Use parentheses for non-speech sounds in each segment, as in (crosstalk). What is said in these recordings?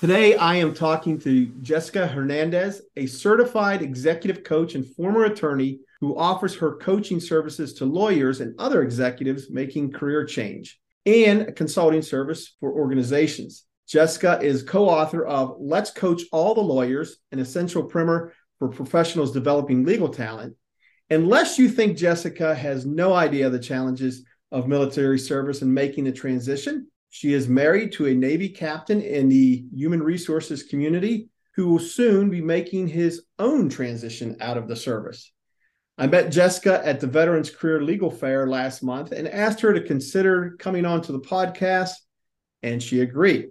Today, I am talking to Jessica Hernandez, a certified executive coach and former attorney who offers her coaching services to lawyers and other executives making career change and a consulting service for organizations. Jessica is co author of Let's Coach All the Lawyers, an essential primer for professionals developing legal talent. Unless you think Jessica has no idea the challenges of military service and making the transition, she is married to a Navy captain in the human resources community who will soon be making his own transition out of the service. I met Jessica at the Veterans Career Legal Fair last month and asked her to consider coming on to the podcast, and she agreed.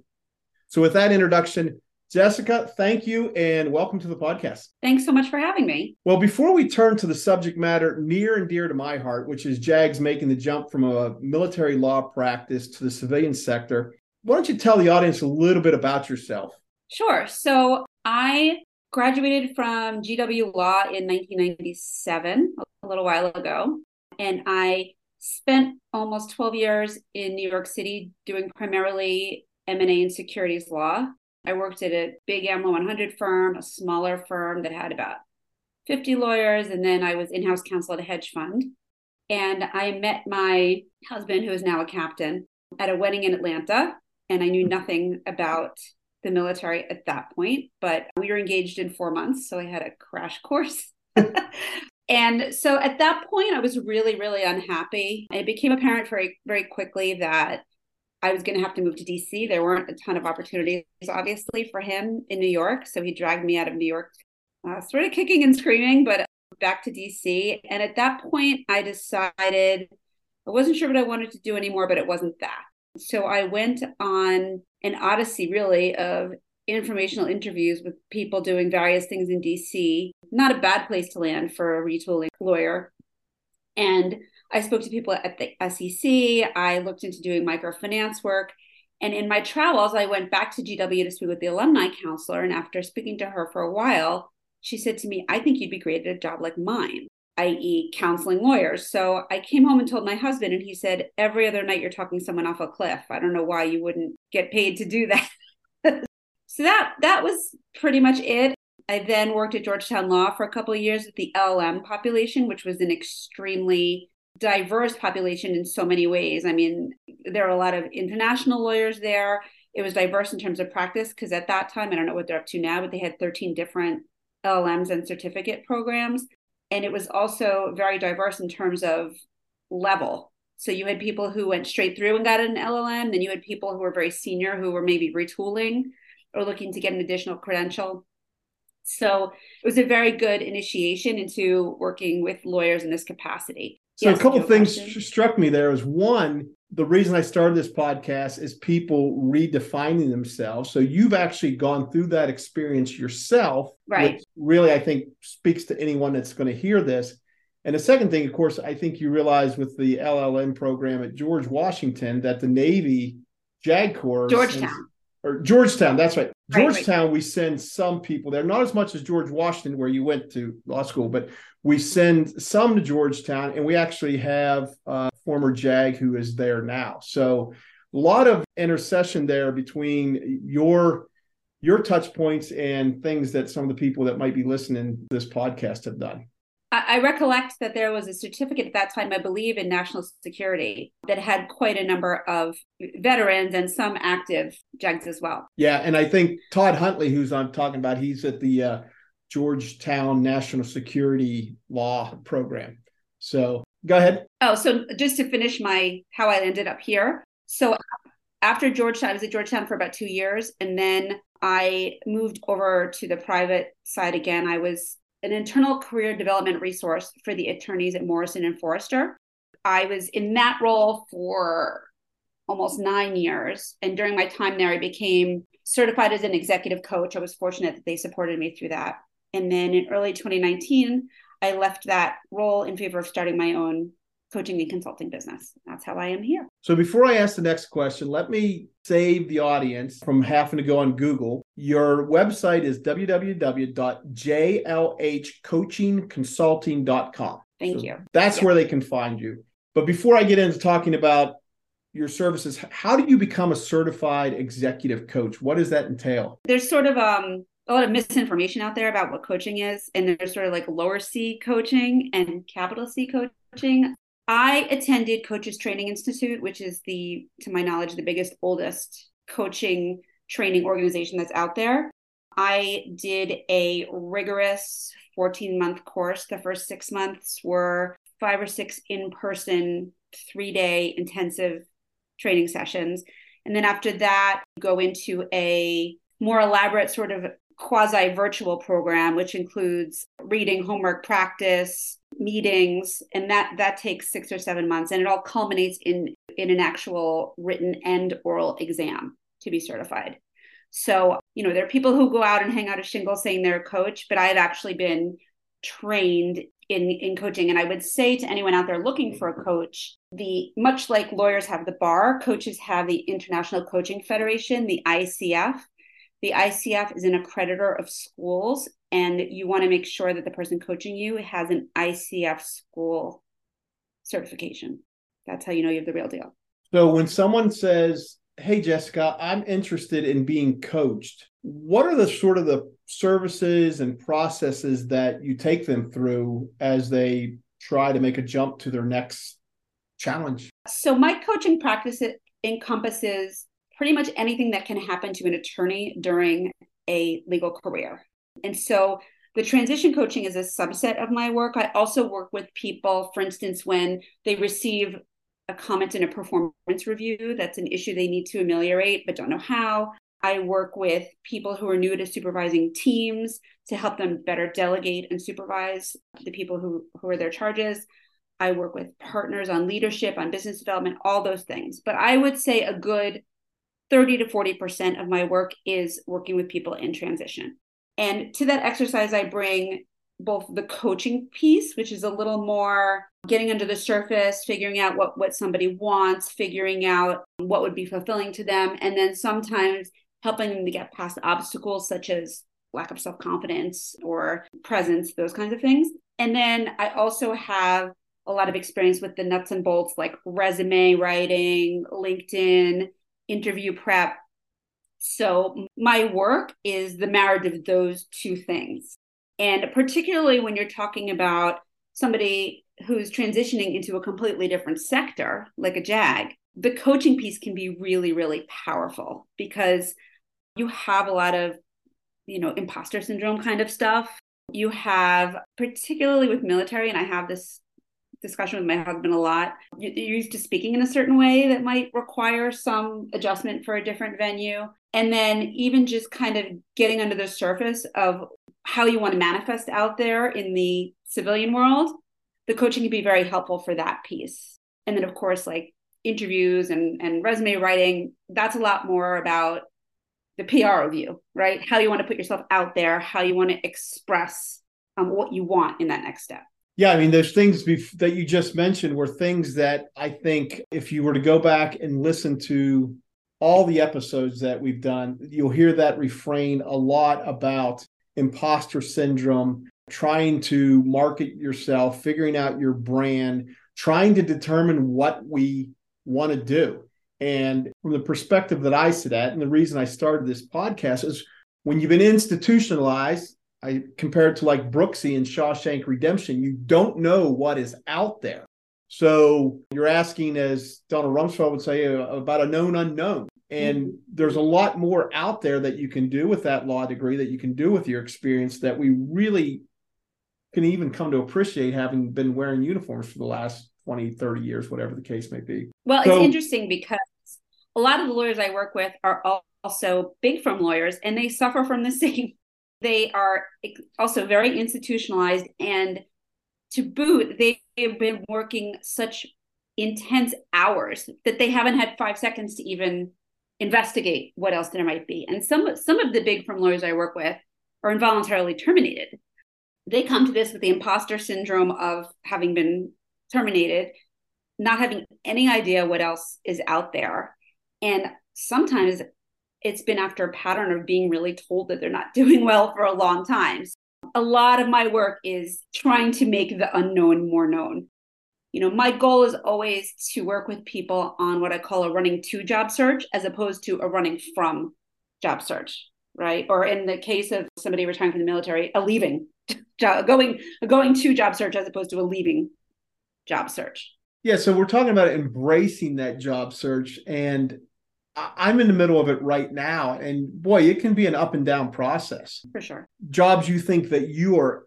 So, with that introduction, Jessica, thank you and welcome to the podcast. Thanks so much for having me. Well, before we turn to the subject matter near and dear to my heart, which is JAGS making the jump from a military law practice to the civilian sector, why don't you tell the audience a little bit about yourself? Sure. So, I graduated from GW Law in 1997, a little while ago, and I spent almost 12 years in New York City doing primarily M&A and securities law. I worked at a big AmLaw 100 firm, a smaller firm that had about 50 lawyers, and then I was in-house counsel at a hedge fund. And I met my husband, who is now a captain, at a wedding in Atlanta, and I knew nothing about the military at that point, but we were engaged in four months, so I had a crash course. (laughs) and so at that point, I was really, really unhappy. It became apparent very, very quickly that I was going to have to move to DC. There weren't a ton of opportunities, obviously, for him in New York. So he dragged me out of New York, uh, sort of kicking and screaming, but back to DC. And at that point, I decided I wasn't sure what I wanted to do anymore, but it wasn't that. So I went on an odyssey, really, of informational interviews with people doing various things in DC. Not a bad place to land for a retooling lawyer. And I spoke to people at the SEC. I looked into doing microfinance work. And in my travels, I went back to GW to speak with the alumni counselor. And after speaking to her for a while, she said to me, I think you'd be great at a job like mine, i.e., counseling lawyers. So I came home and told my husband, and he said, Every other night you're talking someone off a cliff. I don't know why you wouldn't get paid to do that. (laughs) so that that was pretty much it. I then worked at Georgetown Law for a couple of years with the LM population, which was an extremely diverse population in so many ways. I mean, there are a lot of international lawyers there. It was diverse in terms of practice because at that time, I don't know what they're up to now, but they had 13 different LLMs and certificate programs. And it was also very diverse in terms of level. So you had people who went straight through and got an LLM, then you had people who were very senior who were maybe retooling or looking to get an additional credential. So it was a very good initiation into working with lawyers in this capacity. So yes, a couple things question. struck me there was one, the reason I started this podcast is people redefining themselves. So you've actually gone through that experience yourself, right? really, I think speaks to anyone that's going to hear this. And the second thing, of course, I think you realize with the LLM program at George Washington that the Navy JAG Corps Georgetown or Georgetown, that's right. Georgetown, right. we send some people there, not as much as George Washington, where you went to law school, but we send some to Georgetown, and we actually have a former JAG who is there now. So a lot of intercession there between your your touch points and things that some of the people that might be listening to this podcast have done. I recollect that there was a certificate at that time, I believe, in national security that had quite a number of veterans and some active JAGs as well. Yeah, and I think Todd Huntley, who's I'm talking about, he's at the uh, Georgetown National Security Law Program. So go ahead. Oh, so just to finish my how I ended up here. So after Georgetown, I was at Georgetown for about two years, and then I moved over to the private side again. I was an internal career development resource for the attorneys at Morrison and Foerster. I was in that role for almost nine years. And during my time there, I became certified as an executive coach. I was fortunate that they supported me through that. And then in early 2019, I left that role in favor of starting my own coaching and consulting business. That's how I am here. So before I ask the next question, let me save the audience from having to go on Google. Your website is www.jlhcoachingconsulting.com. Thank so you. That's where they can find you. But before I get into talking about your services, how do you become a certified executive coach? What does that entail? There's sort of um a lot of misinformation out there about what coaching is and there's sort of like lower C coaching and capital C coaching. I attended Coaches Training Institute, which is the, to my knowledge, the biggest, oldest coaching training organization that's out there. I did a rigorous 14 month course. The first six months were five or six in person, three day intensive training sessions. And then after that, go into a more elaborate sort of quasi virtual program, which includes reading, homework practice, meetings, and that that takes six or seven months, and it all culminates in in an actual written and oral exam to be certified. So, you know, there are people who go out and hang out a shingle saying they're a coach, but I have actually been trained in in coaching and i would say to anyone out there looking for a coach the much like lawyers have the bar coaches have the international coaching federation the icf the ICF is an accreditor of schools, and you want to make sure that the person coaching you has an ICF school certification. That's how you know you have the real deal. So when someone says, Hey, Jessica, I'm interested in being coached, what are the sort of the services and processes that you take them through as they try to make a jump to their next challenge? So my coaching practice encompasses pretty much anything that can happen to an attorney during a legal career. And so the transition coaching is a subset of my work. I also work with people, for instance, when they receive a comment in a performance review that's an issue they need to ameliorate but don't know how. I work with people who are new to supervising teams to help them better delegate and supervise the people who, who are their charges. I work with partners on leadership, on business development, all those things. But I would say a good 30 to 40% of my work is working with people in transition. And to that exercise, I bring both the coaching piece, which is a little more getting under the surface, figuring out what, what somebody wants, figuring out what would be fulfilling to them, and then sometimes helping them to get past obstacles such as lack of self confidence or presence, those kinds of things. And then I also have a lot of experience with the nuts and bolts like resume writing, LinkedIn, interview prep. So my work is the marriage of those two things. And particularly when you're talking about somebody who's transitioning into a completely different sector, like a JAG, the coaching piece can be really, really powerful because you have a lot of, you know, imposter syndrome kind of stuff. You have, particularly with military, and I have this discussion with my husband a lot. You're used to speaking in a certain way that might require some adjustment for a different venue. And then even just kind of getting under the surface of how you want to manifest out there in the civilian world, the coaching can be very helpful for that piece. And then, of course, like interviews and, and resume writing, that's a lot more about the PR of you, right? How you want to put yourself out there, how you want to express um, what you want in that next step. Yeah, I mean, there's things bef- that you just mentioned were things that I think if you were to go back and listen to all the episodes that we've done, you'll hear that refrain a lot about imposter syndrome, trying to market yourself, figuring out your brand, trying to determine what we want to do. And from the perspective that I sit at, and the reason I started this podcast is when you've been institutionalized I compare it to like Brooksy and Shawshank Redemption. You don't know what is out there. So you're asking, as Donald Rumsfeld would say, uh, about a known unknown. And mm-hmm. there's a lot more out there that you can do with that law degree, that you can do with your experience, that we really can even come to appreciate having been wearing uniforms for the last 20, 30 years, whatever the case may be. Well, so, it's interesting because a lot of the lawyers I work with are also big firm lawyers and they suffer from the (laughs) same they are also very institutionalized. And to boot, they have been working such intense hours that they haven't had five seconds to even investigate what else there might be. And some some of the big firm lawyers I work with are involuntarily terminated. They come to this with the imposter syndrome of having been terminated, not having any idea what else is out there. And sometimes it's been after a pattern of being really told that they're not (laughs) doing well for a long time. A lot of my work is trying to make the unknown more known. You know, my goal is always to work with people on what I call a running to job search as opposed to a running from job search, right? Or in the case of somebody retiring from the military, a leaving (laughs) job, going going to job search as opposed to a leaving job search. Yeah, so we're talking about embracing that job search and I'm in the middle of it right now. And boy, it can be an up and down process. For sure. Jobs you think that you are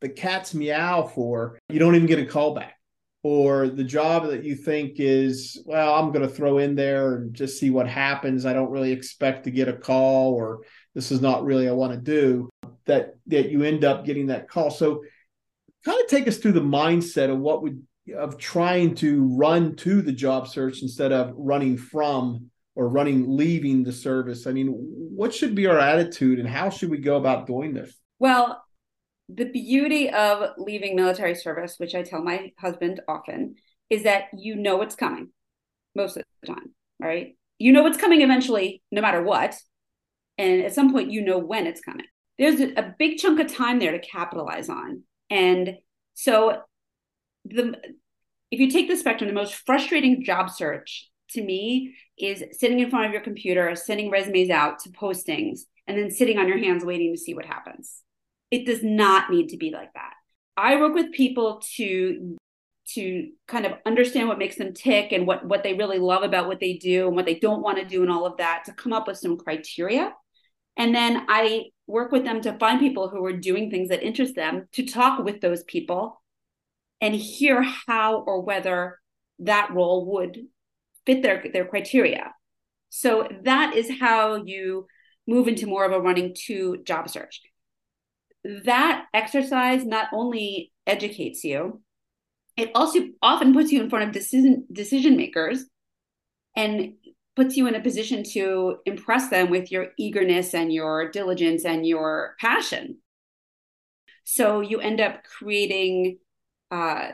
the cat's meow for, you don't even get a call back. Or the job that you think is, well, I'm going to throw in there and just see what happens. I don't really expect to get a call, or this is not really I want to do. That that you end up getting that call. So, kind of take us through the mindset of what would of trying to run to the job search instead of running from or running leaving the service? I mean what should be our attitude and how should we go about doing this? Well the beauty of leaving military service which i tell my husband often is that you know what's coming most of the time right? You know what's coming eventually no matter what. And at some point you know when it's coming. There's a, big chunk of time there to capitalize on. And so the if you take the spectrum the most frustrating job search to me is sitting in front of your computer, sending resumes out to postings, and then sitting on your hands waiting to see what happens. It does not need to be like that. I work with people to to kind of understand what makes them tick and what what they really love about what they do and what they don't want to do and all of that to come up with some criteria. And then I work with them to find people who are doing things that interest them to talk with those people and hear how or whether that role would fit their their criteria. So that is how you move into more of a running to job search. That exercise not only educates you, it also often puts you in front of decision decision makers and puts you in a position to impress them with your eagerness and your diligence and your passion. So you end up creating uh,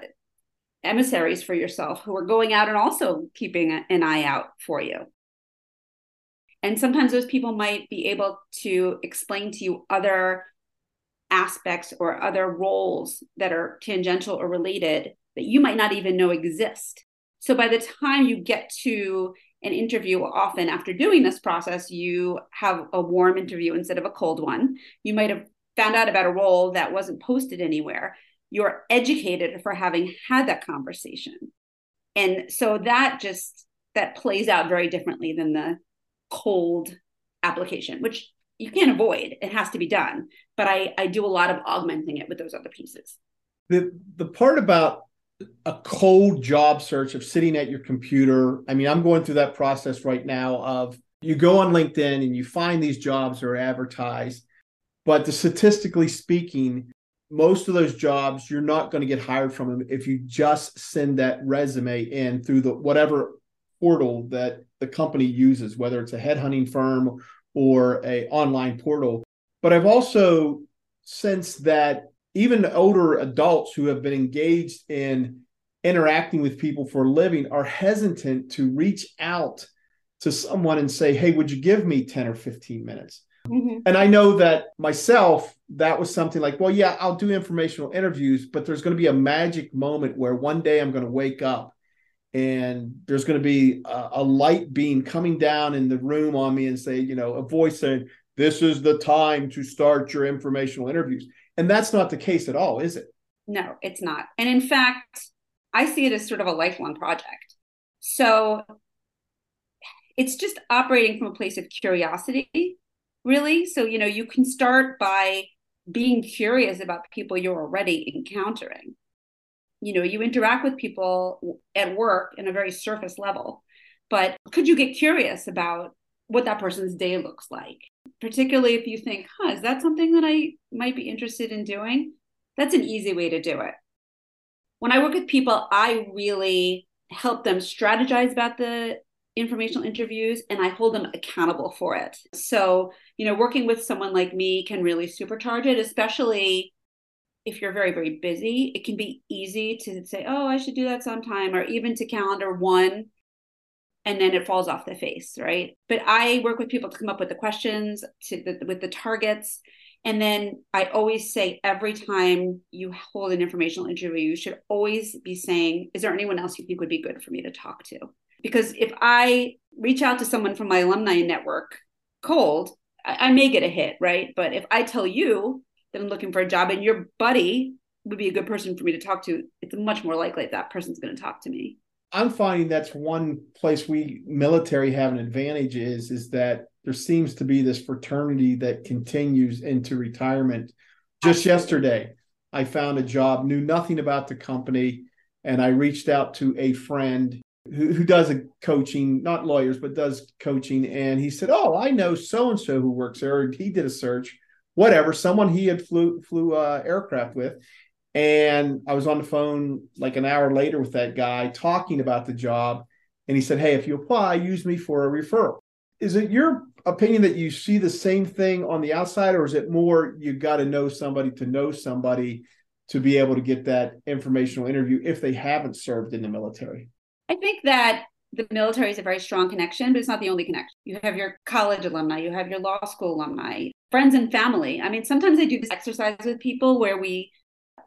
emissaries for yourself who are going out and also keeping an eye out for you. And sometimes those people might be able to explain to you other aspects or other roles that are tangential or related that you might not even know exist. So by the time you get to an interview, often after doing this process, you have a warm interview instead of a cold one. You might have found out about a role that wasn't posted anywhere you're educated for having had that conversation. And so that just that plays out very differently than the cold application which you can't avoid. It has to be done. But i i do a lot of augmenting it with those other pieces. The the part about a cold job search of sitting at your computer i mean i'm going through that process right now of you go on linkedin and you find these jobs are advertised but the statistically speaking most of those jobs you're not going to get hired from them if you just send that resume in through the whatever portal that the company uses whether it's a headhunting firm or a online portal but i've also sensed that even older adults who have been engaged in interacting with people for a living are hesitant to reach out to someone and say hey would you give me 10 or 15 minutes Mm-hmm. And I know that myself, that was something like, well, yeah, I'll do informational interviews, but there's going to be a magic moment where one day I'm going to wake up and there's going to be a, a, light beam coming down in the room on me and say, you know, a voice saying, this is the time to start your informational interviews. And that's not the case at all, is it? No, it's not. And in fact, I see it as sort of a lifelong project. So it's just operating from a place of curiosity really. So, you know, you can start by being curious about people you're already encountering. You know, you interact with people at work in a very surface level, but could you get curious about what that person's day looks like? Particularly if you think, huh, is that something that I might be interested in doing? That's an easy way to do it. When I work with people, I really help them strategize about the informational interviews and I hold them accountable for it. So, you know, working with someone like me can really supercharge it, especially if you're very, very busy. It can be easy to say, oh, I should do that sometime, or even to calendar one and then it falls off the face, right? But I work with people to come up with the questions, to the, with the targets, and then I always say every time you hold an informational interview, you should always be saying, Is there anyone else you think would be good for me to talk to? Because if I reach out to someone from my alumni network cold, I, I may get a hit, right? But if I tell you that I'm looking for a job and your buddy would be a good person for me to talk to, it's much more likely that, person's going to talk to me. I'm finding that's one place we military have an advantage is is that there seems to be this fraternity that continues into retirement. Just Absolutely. yesterday, I found a job, knew nothing about the company, and I reached out to a friend who, does a coaching, not lawyers, but does coaching. And he said, Oh, I know so and so who works there. He did a search, whatever, someone he had flew flew uh, aircraft with. And I was on the phone like an hour later with that guy talking about the job. And he said, Hey, if you apply, use me for a referral. Is it your opinion that you see the same thing on the outside, or is it more you got to know somebody to know somebody to be able to get that informational interview if they haven't served in the military? I think that the military is a very strong connection, but it's not the only connection. You have your college alumni, you have your law school alumni, friends and family. I mean, sometimes I do this exercise with people where we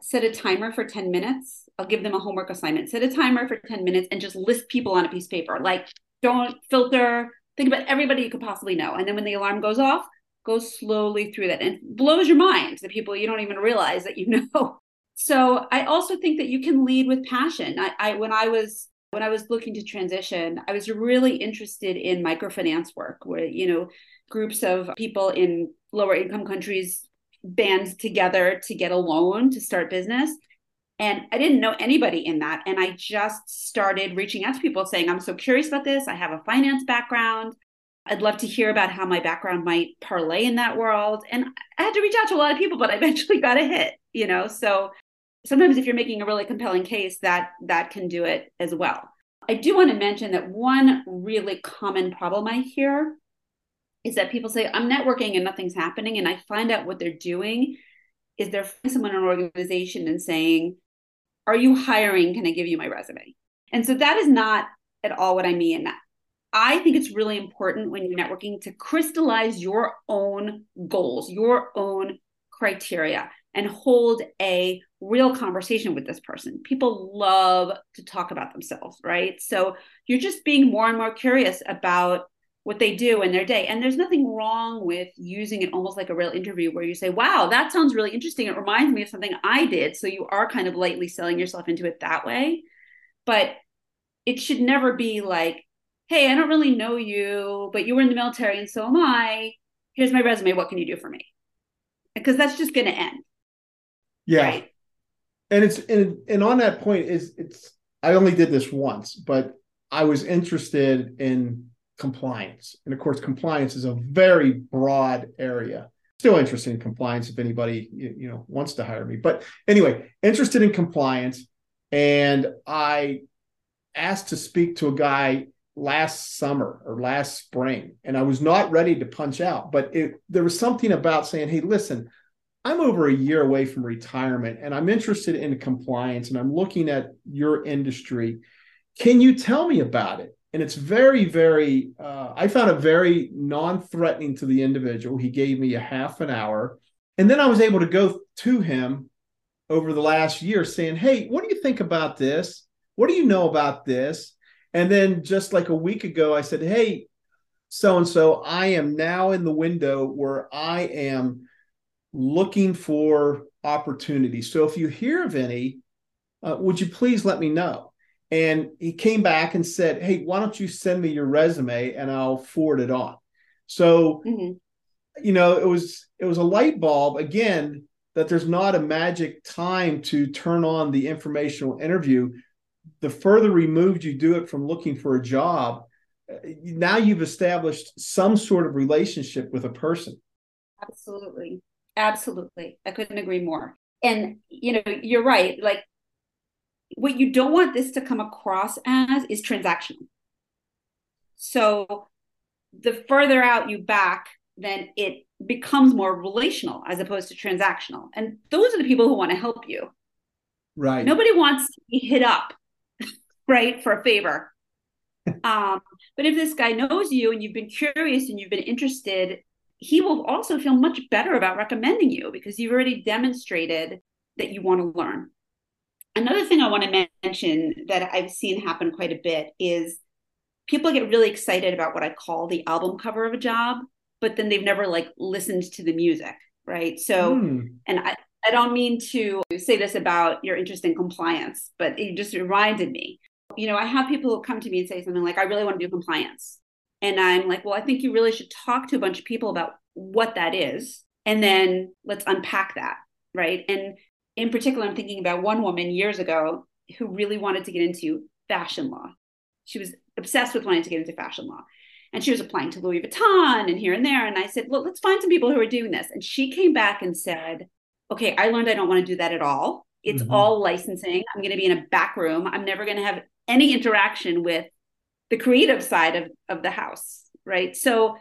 set a timer for 10 minutes. I'll give them a homework assignment. Set a timer for 10 minutes and just list people on a piece of paper. Like, don't filter, think about everybody you could possibly know. And then when the alarm goes off, go slowly through that and blows your mind the people you don't even realize that you know. (laughs) So I also think that you can lead with passion. I, I when I was when I was looking to transition, I was really interested in microfinance work where, you know, groups of people in lower income countries band together to get a loan to start business. And I didn't know anybody in that. And I just started reaching out to people saying, I'm so curious about this. I have a finance background. I'd love to hear about how my background might parlay in that world. And I had to reach out to a lot of people, but I (laughs) eventually got a hit, you know? So sometimes if you're making a really compelling case, that that can do it as well. I do want to mention that one really common problem I hear is that people say, I'm networking and nothing's happening. And I find out what they're doing is they're finding someone in an organization and saying, are you hiring? Can I give you my resume? And so that is not at all what I mean. I think it's really important when you're networking to crystallize your own goals, your own criteria, and hold a real conversation with this person. People love to talk about themselves, right? So you're just being more and more curious about what they do in their day. And there's nothing wrong with using it almost like a real interview where you say, wow, that sounds really interesting. It reminds me of something I did. So you are kind of lightly selling yourself into it that way. But it should never be like, hey, I don't really know you, but you were in the military and so am I. Here's my resume. What can you do for me? Because that's just going to end. Yeah. Right? And it's and, and on that point is it's I only did this once, but I was interested in compliance. And of course, compliance is a very broad area. Still interested in compliance if anybody you, know wants to hire me. But anyway, interested in compliance. And I asked to speak to a guy last summer or last spring, and I was not ready to punch out. But it, there was something about saying, "Hey, listen, I'm over a year away from retirement, and I'm interested in compliance, and I'm looking at your industry. Can you tell me about it?" and it's very very uh, i found it very non-threatening to the individual he gave me a half an hour and then i was able to go to him over the last year saying hey what do you think about this what do you know about this and then just like a week ago i said hey so and so i am now in the window where i am looking for opportunities so if you hear of any uh, would you please let me know and he came back and said, Hey, why don't you send me your resume and I'll forward it on? So, mm-hmm. you know, it was it was a light bulb again that there's not a magic time to turn on the informational interview. The further removed you do it from looking for a job, now you've established some sort of relationship with a person. Absolutely. Absolutely. I couldn't agree more. And you know, you're right. Like what you don't want this to come across as is transactional. So the further out you back, then it becomes more relational as opposed to transactional. And those are the people who want to help you. Right. Nobody wants to be hit up, right, for a favor. (laughs) um, but if this guy knows you and you've been curious and you've been interested, he will also feel much better about recommending you because you've already demonstrated that you want to learn. Another thing I want to mention that I've seen happen quite a bit is people get really excited about what I call the album cover of a job, but then they've never like listened to the music, right? So, mm. and I, I don't mean to say this about your interest in compliance, but it just reminded me. You know, I have people who come to me and say something like, I really want to do compliance. And I'm like, well, I think you really should talk to a bunch of people about what that is. And then let's unpack that. Right. And in particular, I'm thinking about one woman years ago who really wanted to get into fashion law. She was obsessed with wanting to get into fashion law. And she was applying to Louis Vuitton and here and there. And I said, Look, let's find some people who are doing this. And she came back and said, Okay, I learned I don't want to do that at all. It's mm-hmm. all licensing. I'm going to be in a back room. I'm never going to have any interaction with the creative side of, of the house. Right. So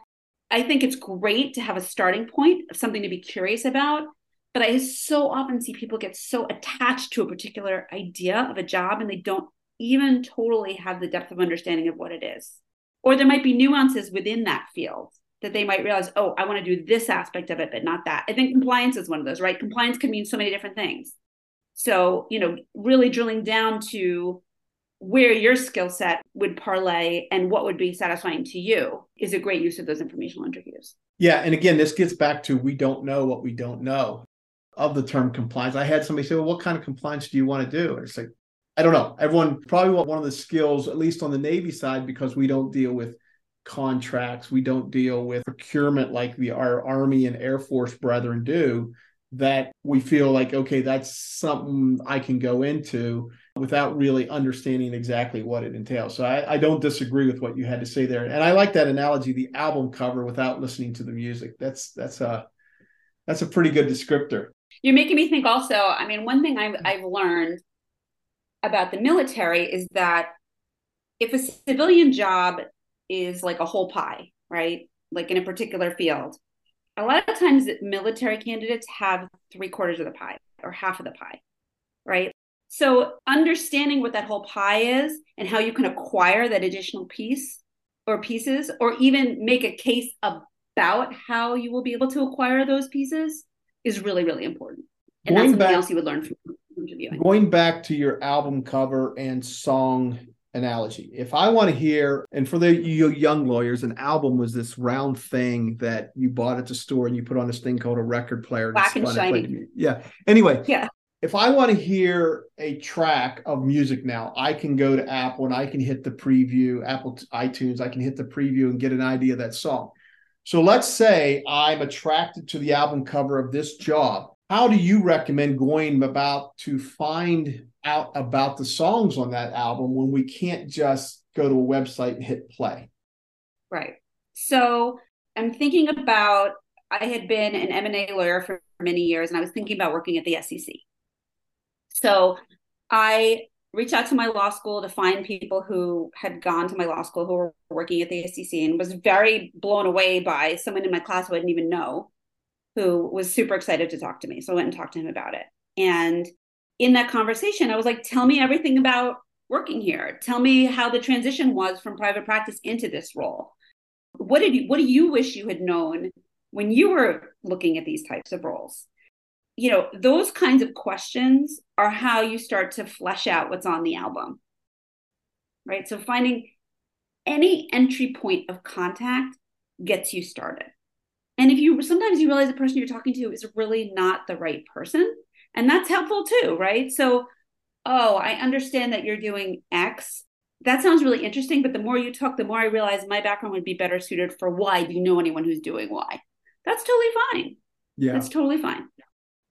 I think it's great to have a starting point of something to be curious about. But I so often see people get so attached to a particular idea of a job and they don't even totally have the depth of understanding of what it is. Or there might be nuances within that field that they might realize, oh, I want to do this aspect of it, but not that. I think compliance is one of those, right? Compliance can mean so many different things. So, you know, really drilling down to where your skill set would parlay and what would be satisfying to you is a great use of those informational interviews. Yeah. And again, this gets back to we don't know what we don't know of the term compliance. I had somebody say, well, what kind of compliance do you want to do? And it's like, I don't know. Everyone probably want one of the skills, at least on the Navy side, because we don't deal with contracts, we don't deal with procurement like the our Army and Air Force brethren do. That we feel like, okay, that's something I can go into without really understanding exactly what it entails. So I, I don't disagree with what you had to say there. And I like that analogy, the album cover without listening to the music. That's that's a that's a pretty good descriptor. You're making me think also, I mean, one thing I've, I've learned about the military is that if a civilian job is like a whole pie, right? Like in a particular field, a lot of times military candidates have three quarters of the pie or half of the pie, right? So understanding what that whole pie is and how you can acquire that additional piece or pieces, or even make a case about how you will be able to acquire those pieces is really, really important. And going that's something back, else you would learn from interviewing. Going back to your album cover and song analogy. If I want to hear, and for the you young lawyers, an album was this round thing that you bought at the store and you put on this thing called a record player. Black and shiny. Yeah. Anyway. Yeah. If I want to hear a track of music now, I can go to Apple and I can hit the preview, Apple iTunes, I can hit the preview and get an idea of that song. So let's say I'm attracted to the album cover of this job. How do you recommend going about to find out about the songs on that album when we can't just go to a website and hit play? Right. So I'm thinking about I had been an M&A lawyer for many years and I was thinking about working at the SEC. So I reached out to my law school to find people who had gone to my law school who were working at the SEC and was very blown away by someone in my class who I didn't even know who was super excited to talk to me. So I went and talked to him about it. And in that conversation, I was like, tell me everything about working here. Tell me how the transition was from private practice into this role. What did you what do you wish you had known when you were looking at these types of roles? You know, those kinds of questions are how you start to flesh out what's on the album. Right. So finding any entry point of contact gets you started. And if you sometimes you realize the person you're talking to is really not the right person, and that's helpful too, right? So, oh, I understand that you're doing X. That sounds really interesting, but the more you talk, the more I realize my background would be better suited for Y. Do you know anyone who's doing Y? That's totally fine. Yeah. That's totally fine.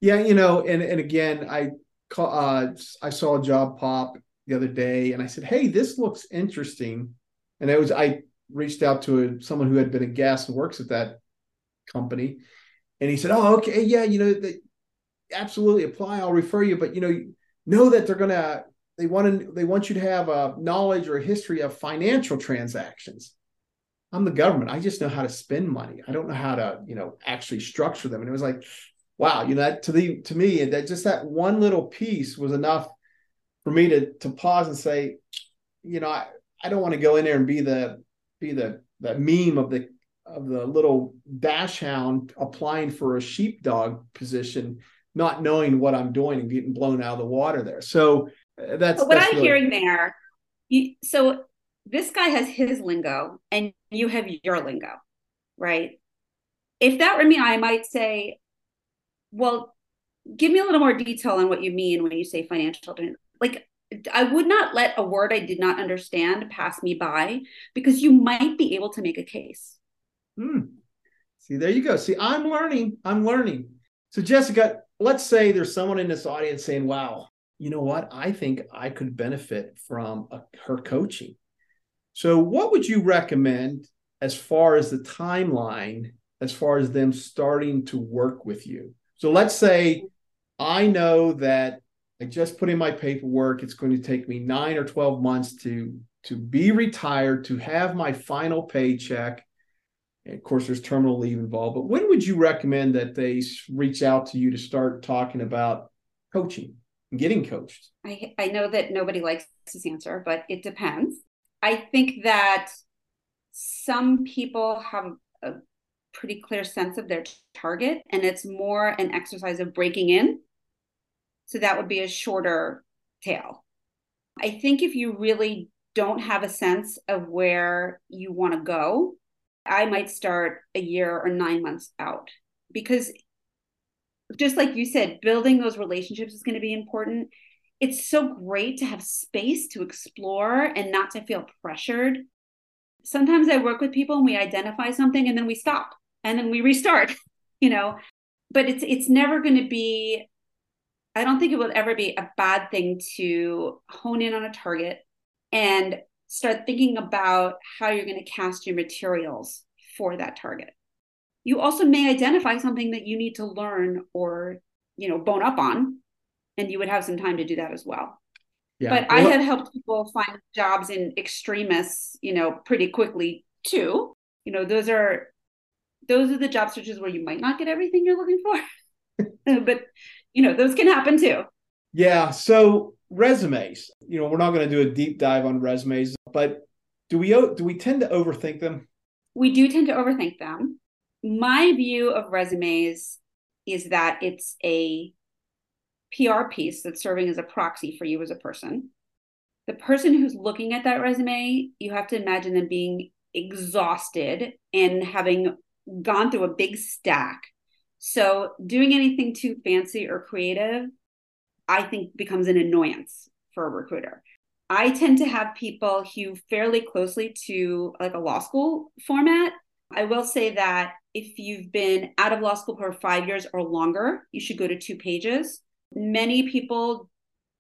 Yeah, you know, and and again, I uh, I saw a job pop the other day, and I said, "Hey, this looks interesting," and it was I reached out to a, someone who had been a guest and works at that company, and he said, "Oh, okay, yeah, you know, they, absolutely apply. I'll refer you, but you know, know that they're gonna they want to they want you to have a knowledge or a history of financial transactions." I'm the government. I just know how to spend money. I don't know how to, you know, actually structure them. And it was like, wow, you know, that to the to me, that just that one little piece was enough for me to to pause and say, you know, I, I don't want to go in there and be the be the the meme of the of the little dachshund applying for a sheepdog position, not knowing what I'm doing and getting blown out of the water there. So uh, that's but what that's I'm really... hearing there. You, so this guy has his lingo and you have your lingo, right? If that were me, I might say, well, give me a little more detail on what you mean when you say financial. Like, I would not let a word I did not understand pass me by because you might be able to make a case. Hmm. See, there you go. See, I'm learning. I'm learning. So, Jessica, let's say there's someone in this audience saying, wow, you know what? I think I could benefit from a, her coaching. So, what would you recommend as far as the timeline, as far as them starting to work with you? So, let's say I know that I just put in my paperwork. It's going to take me nine or 12 months to, to be retired, to have my final paycheck. And of course, there's terminal leave involved. But when would you recommend that they reach out to you to start talking about coaching and getting coached? I, I know that nobody likes this answer, but it depends. I think that some people have a pretty clear sense of their target, and it's more an exercise of breaking in so that would be a shorter tail. I think if you really don't have a sense of where you want to go, I might start a year or nine months out because just like you said, building those relationships is going to be important. It's so great to have space to explore and not to feel pressured. Sometimes I work with people and we identify something and then we stop and then we restart, (laughs) you know. But it's it's never going to be I don't think it will ever be a bad thing to hone in on a target and start thinking about how you're going to cast your materials for that target. You also may identify something that you need to learn or, you know, bone up on, and you would have some time to do that as well. Yeah. But well, I have helped people find jobs in extremis, you know, pretty quickly too. You know, those are those are the job searches where you might not get everything you're looking for. (laughs) but you know, those can happen too. Yeah. So resumes, you know, we're not going to do a deep dive on resumes, but do we do we tend to overthink them? We do tend to overthink them. My view of resumes is that it's a PR piece that's serving as a proxy for you as a person. The person who's looking at that resume, you have to imagine them being exhausted and having gone through a big stack so doing anything too fancy or creative, I think becomes an annoyance for a recruiter. I tend to have people hew fairly closely to like a law school format. I will say that if you've been out of law school for five years or longer, you should go to two pages. Many people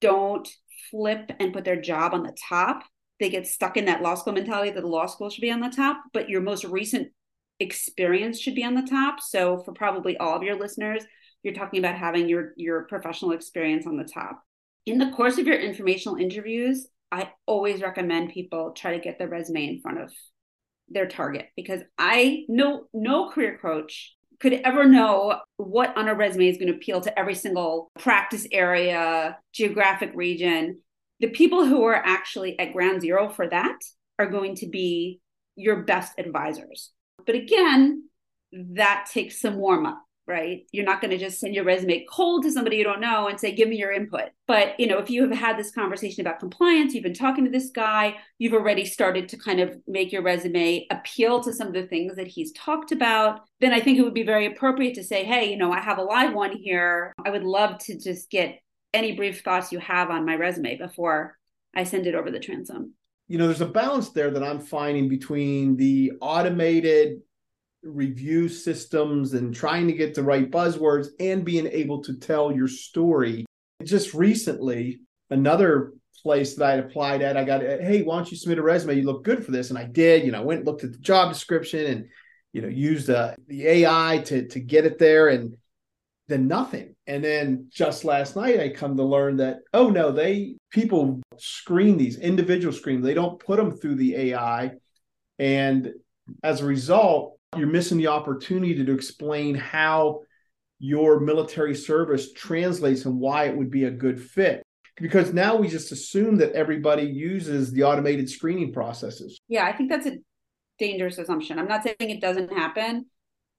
don't flip and put their job on the top. They get stuck in that law school mentality that the law school should be on the top, but your most recent experience should be on the top. So for probably all of your listeners, you're talking about having your your professional experience on the top. In the course of your informational interviews, I always recommend people try to get their resume in front of their target because I know no career coach could ever know what on a resume is going to appeal to every single practice area, geographic region. The people who are actually at ground zero for that are going to be your best advisors. But again, that takes some warm up, right? You're not going to just send your resume cold to somebody you don't know and say, give me your input. But, you know, if you have had this conversation about compliance, you've been talking to this guy, you've already started to kind of make your resume appeal to some of the things that he's talked about, then I think it would be very appropriate to say, hey, you know, I have a live one here. I would love to just get any brief thoughts you have on my resume before I send it over the transom you know, there's a balance there that I'm finding between the automated review systems and trying to get the right buzzwords and being able to tell your story. Just recently, another place that I applied at, I got, hey, why don't you submit a resume? You look good for this. And I did, you know, I went and looked at the job description and, you know, used uh, the AI to, to get it there. And then nothing. And then just last night, I come to learn that, oh no, they people screen these individual screen. They don't put them through the AI. And As a result, you're missing the opportunity to explain how your military service translates and why it would be a good fit. Because now we just assume that everybody uses the automated screening processes. Yeah, I think that's a dangerous assumption. I'm not saying it doesn't happen.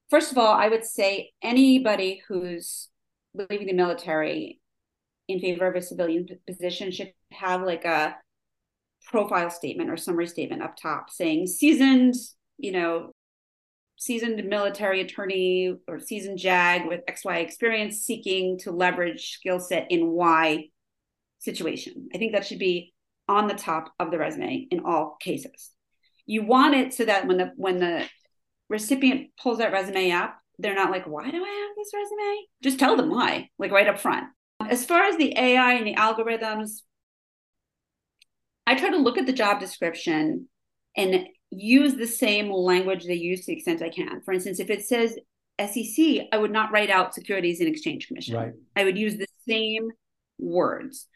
First of all, I would say anybody who's leaving the military in favor of a civilian position should have like a profile statement or summary statement up top saying seasoned, you know, seasoned military attorney or seasoned JAG with XY experience seeking to leverage skill set in Y situation. I think that should be on the top of the resume in all cases. You want it so that when the when the recipient pulls that resume up, they're not like, why do I have this resume? Just tell them why, like right up front. As far as the AI and the algorithms, I try to look at the job description and use the same language they use to the extent I can. For instance, if it says SEC, I would not write out Securities and Exchange Commission. Right. I would use the same words.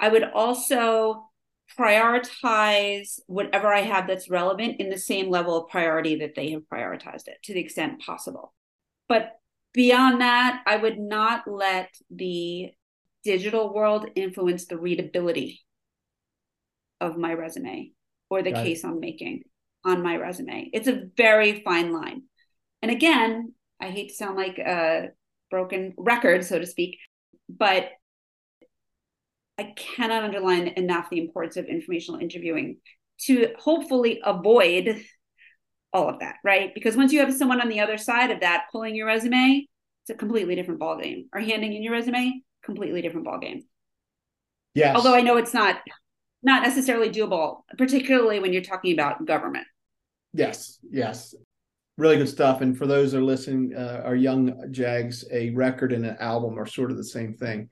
I would also prioritize whatever I have that's relevant in the same level of priority that they have prioritized it to the extent possible. But beyond that, I would not let the digital world influence the readability of my resume or the Got case it. I'm making on my resume. It's a very fine line. And again, I hate to sound like a broken record, so to speak, but I cannot underline enough the importance of informational interviewing to hopefully avoid all of that, right? Because once you have someone on the other side of that pulling your resume, it's a completely different ballgame. Or handing in your resume, completely different ballgame. Yes. Although I know it's not not necessarily doable, particularly when you're talking about government. Yes, yes. Really good stuff. And for those that are listening, uh, our young Jags, a record and an album are sort of the same thing.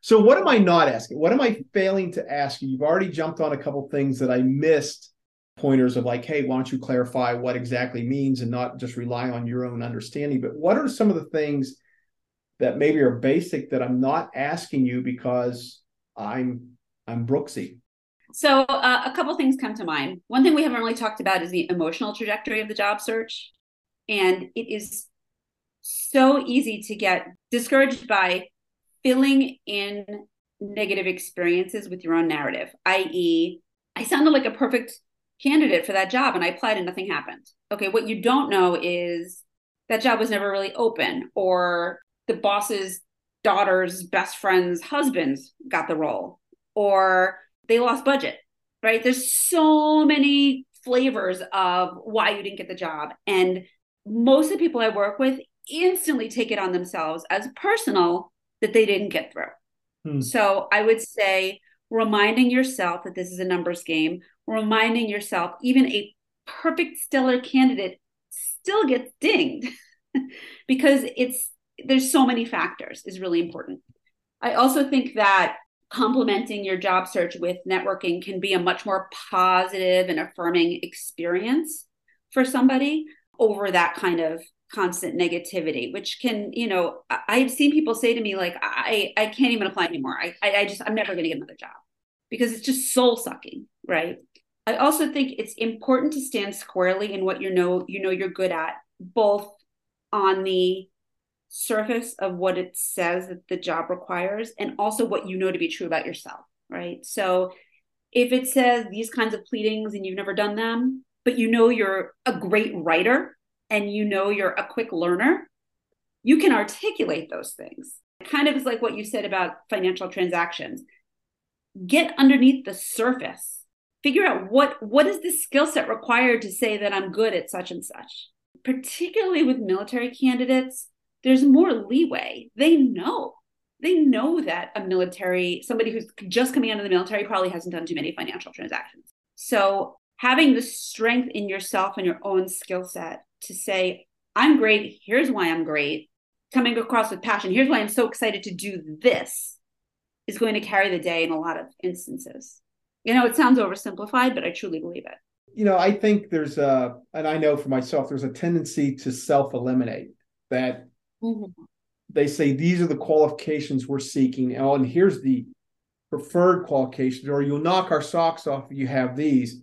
So, what am I not asking? What am I failing to ask you? You've already jumped on a couple things that I missed pointers of like, hey, why don't you clarify what exactly means and not just rely on your own understanding? But what are some of the things that maybe are basic that I'm not asking you because I'm I'm Brooksy? So uh, a couple things come to mind. One thing we haven't really talked about is the emotional trajectory of the job search, and it is so easy to get discouraged by filling in negative experiences with your own narrative, i.e., I sounded like a perfect candidate for that job and I applied and nothing happened. Okay, what you don't know is that job was never really open, or the boss's daughter's best friend's husband got the role, or they lost budget, right? There's so many flavors of why you didn't get the job. And most of the people I work with instantly take it on themselves as personal that they didn't get through. Hmm. So I would say reminding yourself that this is a numbers game, reminding yourself even a perfect stellar candidate still gets dinged (laughs) because it's there's so many factors is really important. I also think that complementing your job search with networking can be a much more positive and affirming experience for somebody over that kind of constant negativity which can you know i've seen people say to me like i i can't even apply anymore. I i, just i'm never going to get another job because it's just soul sucking right? I also think it's important to stand squarely in what you know you know you're good at both on the surface of what it says that the job requires and also what you know to be true about yourself right so if it says these kinds of pleadings and you've never done them but you know you're a great writer and you know you're a quick learner, you can articulate those things. It kind of is like what you said about financial transactions. Get underneath the surface. Figure out what what is the skill set required to say that I'm good at such and such. Particularly with military candidates, there's more leeway. They know. They know that a military, somebody who's just coming out of the military probably hasn't done too many financial transactions. So having the strength in yourself and your own skill set to say, I'm great. Here's why I'm great. Coming across with passion. Here's why I'm so excited to do this is going to carry the day in a lot of instances. You know, it sounds oversimplified, but I truly believe it. You know, I think there's a, and I know for myself, there's a tendency to self eliminate that mm-hmm. they say these are the qualifications we're seeking. Oh, and here's the preferred qualifications, or you'll knock our socks off if you have these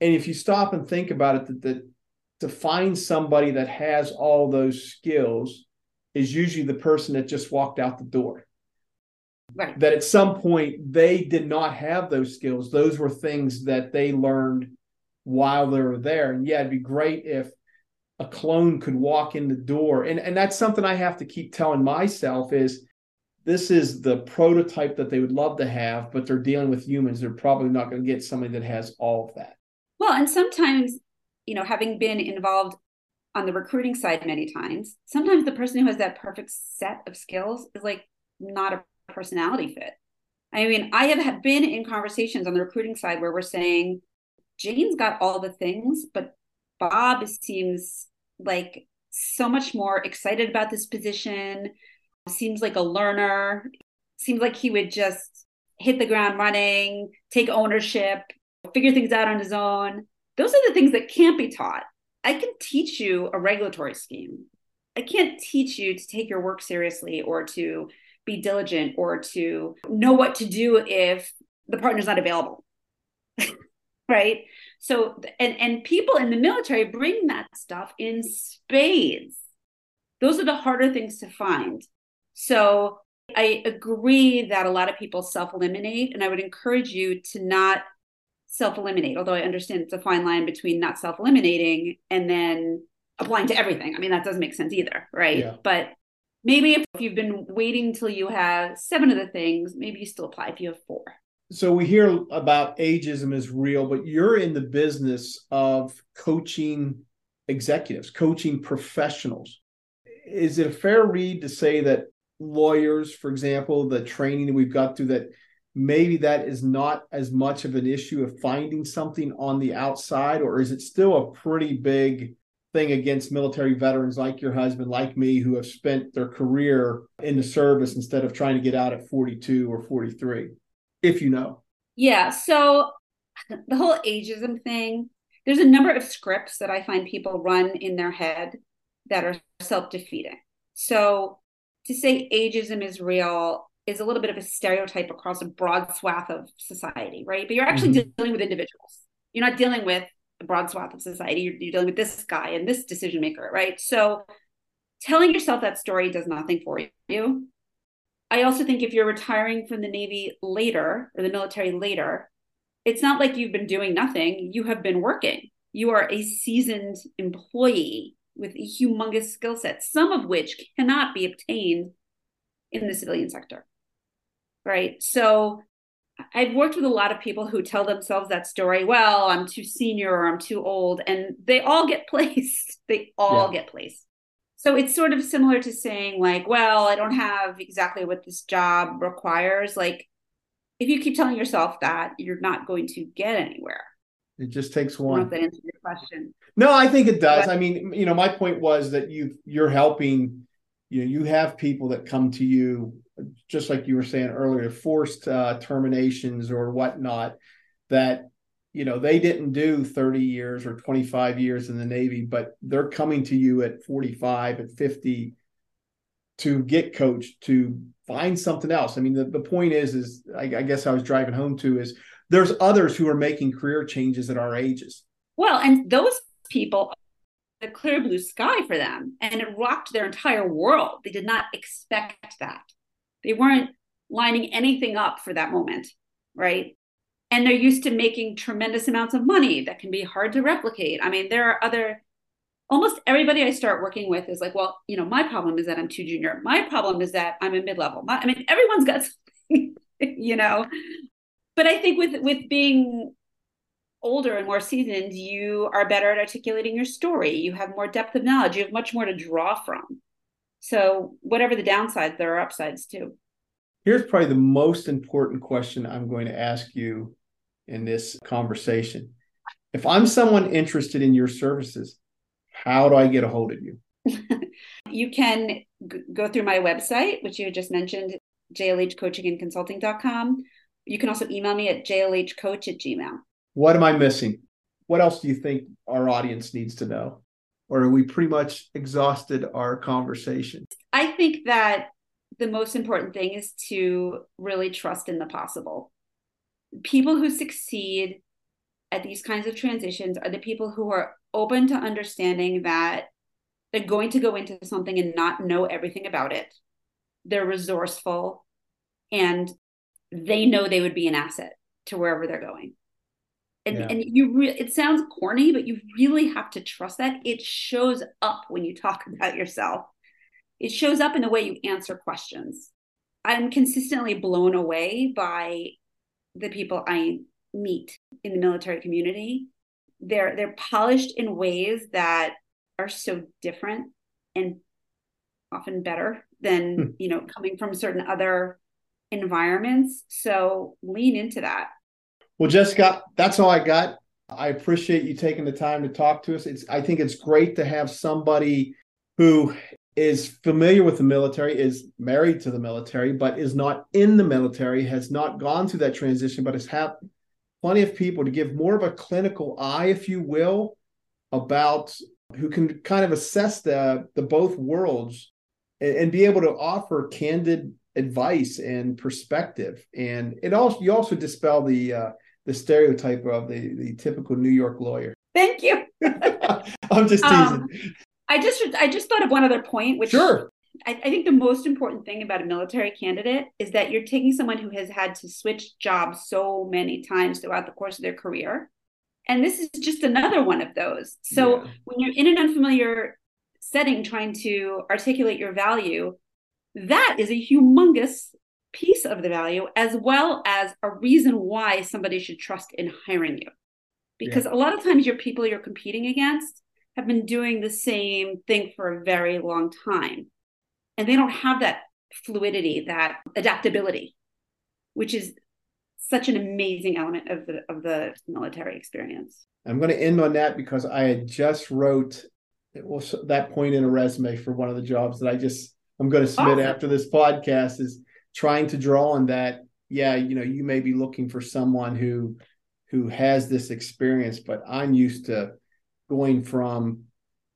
And if you stop and think about it, that, that to find somebody that has all those skills is usually the person that just walked out the door. Right. That at some point they did not have those skills. Those were things that they learned while they were there. And yeah, it'd be great if a clone could walk in the door. And and that's something I have to keep telling myself is this is the prototype that they would love to have, but they're dealing with humans. They're probably not going to get somebody that has all of that. Well, and sometimes, you know, having been involved on the recruiting side many times, sometimes the person who has that perfect set of skills is like not a personality fit. I mean, I have been in conversations on the recruiting side where we're saying, Jane's got all the things, but Bob seems like so much more excited about this position, seems like a learner, seems like he would just hit the ground running, take ownership, figure things out on his own. Those are the things that can't be taught. I can teach you a regulatory scheme. I can't teach you to take your work seriously or to be diligent or to know what to do if the partner's not available. (laughs) right? So and and people in the military bring that stuff in spades. Those are the harder things to find. So I agree that a lot of people self-eliminate and I would encourage you to not self-eliminate, although I understand it's a fine line between not self-eliminating and then applying to everything. I mean, that doesn't make sense either, right? Yeah. But maybe if you've been waiting till you have seven of the things, maybe you still apply if you have four. So we hear about ageism is real, but you're in the business of coaching executives, coaching professionals. Is it a fair read to say that lawyers, for example, the training that we've got through that maybe that is not as much of an issue of finding something on the outside, or is it still a pretty big thing against military veterans like your husband, like me, who have spent their career in the service instead of trying to get out at 42 or 43, if you know? Yeah. So (laughs) the whole ageism thing, there's a number of scripts that I find people run in their head that are self defeating. So to say ageism is real is a little bit of a stereotype across a broad swath of society, right? But you're actually mm-hmm. dealing with individuals. You're not dealing with a broad swath of society. You're, you're dealing with this guy and this decision maker, right? So telling yourself that story does nothing for you. I also think if you're retiring from the Navy later or the military later, it's not like you've been doing nothing. You have been working. You are a seasoned employee with a humongous skill set, some of which cannot be obtained in the civilian sector right? So I've worked with a lot of people who tell themselves that story, well, I'm too senior or I'm too old, and they all get (laughs) placed. they all yeah. get placed. So it's sort of similar to saying, like, well, I don't have exactly what this job requires. Like, if you keep telling yourself that, you're not going to get anywhere. It just takes one. That answers your question. No, I think it does. But, I mean, you know, my point was that you you're helping. You know, you have people that come to you just like you were saying earlier, forced uh, terminations or whatnot, that you know they didn't do 30 years or 25 years in the Navy, but they're coming to you at 45, at 50 to get coached to find something else. I mean, the, the point is, is I, I guess I was driving home to is there's others who are making career changes at our ages. Well, and those people the clear blue sky for them and it rocked their entire world. They did not expect that. They weren't lining anything up for that moment, right? And they're used to making tremendous amounts of money that can be hard to replicate. I mean, there are other, almost everybody I start working with is like, well, you know, my problem is that I'm too junior. My problem is that I'm a mid level. I mean, everyone's got (laughs) something, you know. But I think with with being older and more seasoned, you are better at articulating your story. You have more depth of knowledge. You have much more to draw from. So, whatever the downsides, there are upsides too. Here's probably the most important question I'm going to ask you in this conversation. If I'm someone interested in your services, how do I get a hold of you? (laughs) you can g- go through my website, which you just mentioned, jlhcoachingandconsulting.com. You can also email me at jlhcoach at gmail. What am I missing? What else do you think our audience needs to know? or are we pretty much exhausted our conversation? I think that the most important thing is to really trust in the possible. People who succeed at these kinds of transitions are the people who are open to understanding that they're going to go into something and not know everything about it. They're resourceful and they know they would be an asset to wherever they're going. And, yeah. and you re- it sounds corny, but you really have to trust that. It shows up when you talk (laughs) about yourself. It shows up in the way you answer questions. I'm consistently blown away by the people I meet in the military community. They're they're polished in ways that are so different and often better than hmm. you know coming from certain other environments. So lean into that. Well, Jessica, that's all I got. I appreciate you taking the time to talk to us. It's I think it's great to have somebody who is familiar with the military, is married to the military, but is not in the military, has not gone through that transition, but has had plenty of people to give more of a clinical eye, if you will, about who can kind of assess the the both worlds and, and be able to offer candid advice and perspective. And it also you also dispel the uh, the stereotype of the the typical New York lawyer. Thank you. (laughs) I'm just teasing. Um, I just I just thought of one other point, which sure. I, I, think the most important thing about a military candidate is that you're taking someone who has had to switch jobs so many times throughout the course of their career. And this is just another one of those. So yeah. when you're in an unfamiliar setting trying to articulate your value, that is a humongous piece of the value as well as a reason why somebody should trust in hiring you. Because yeah. a lot of times your people you're competing against have been doing the same thing for a very long time. And they don't have that fluidity, that adaptability, which is such an amazing element of the of the military experience. I'm going to end on that because I had just wrote well, that point in a resume for one of the jobs that I just I'm going to submit awesome. after this podcast is trying to draw on that. Yeah, you know, you may be looking for someone who who has this experience, but I'm used to going from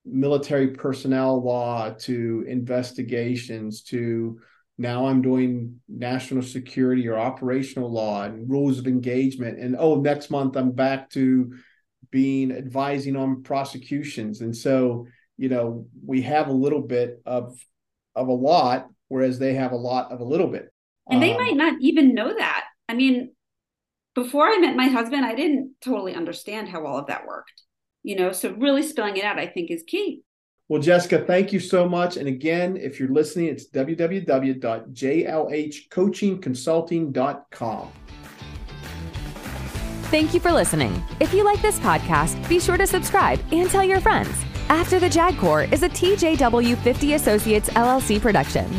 military personnel law to investigations to now I'm doing national security or operational law and rules of engagement. And oh, next month I'm back to being advising on prosecutions. And so, you know, we have a little bit of of a lot, whereas they have a lot of a little bit. And they um, might not even know that. I mean, before I met my husband, I didn't totally understand how all of that worked you know so really spelling it out i think is key. Well jessica thank you so much. And again if you're listening it's www.jlhcoachingconsulting.com thank you for listening. If you like this podcast be sure to subscribe and tell your friends. After the jag corps is a tjw 50 associates llc production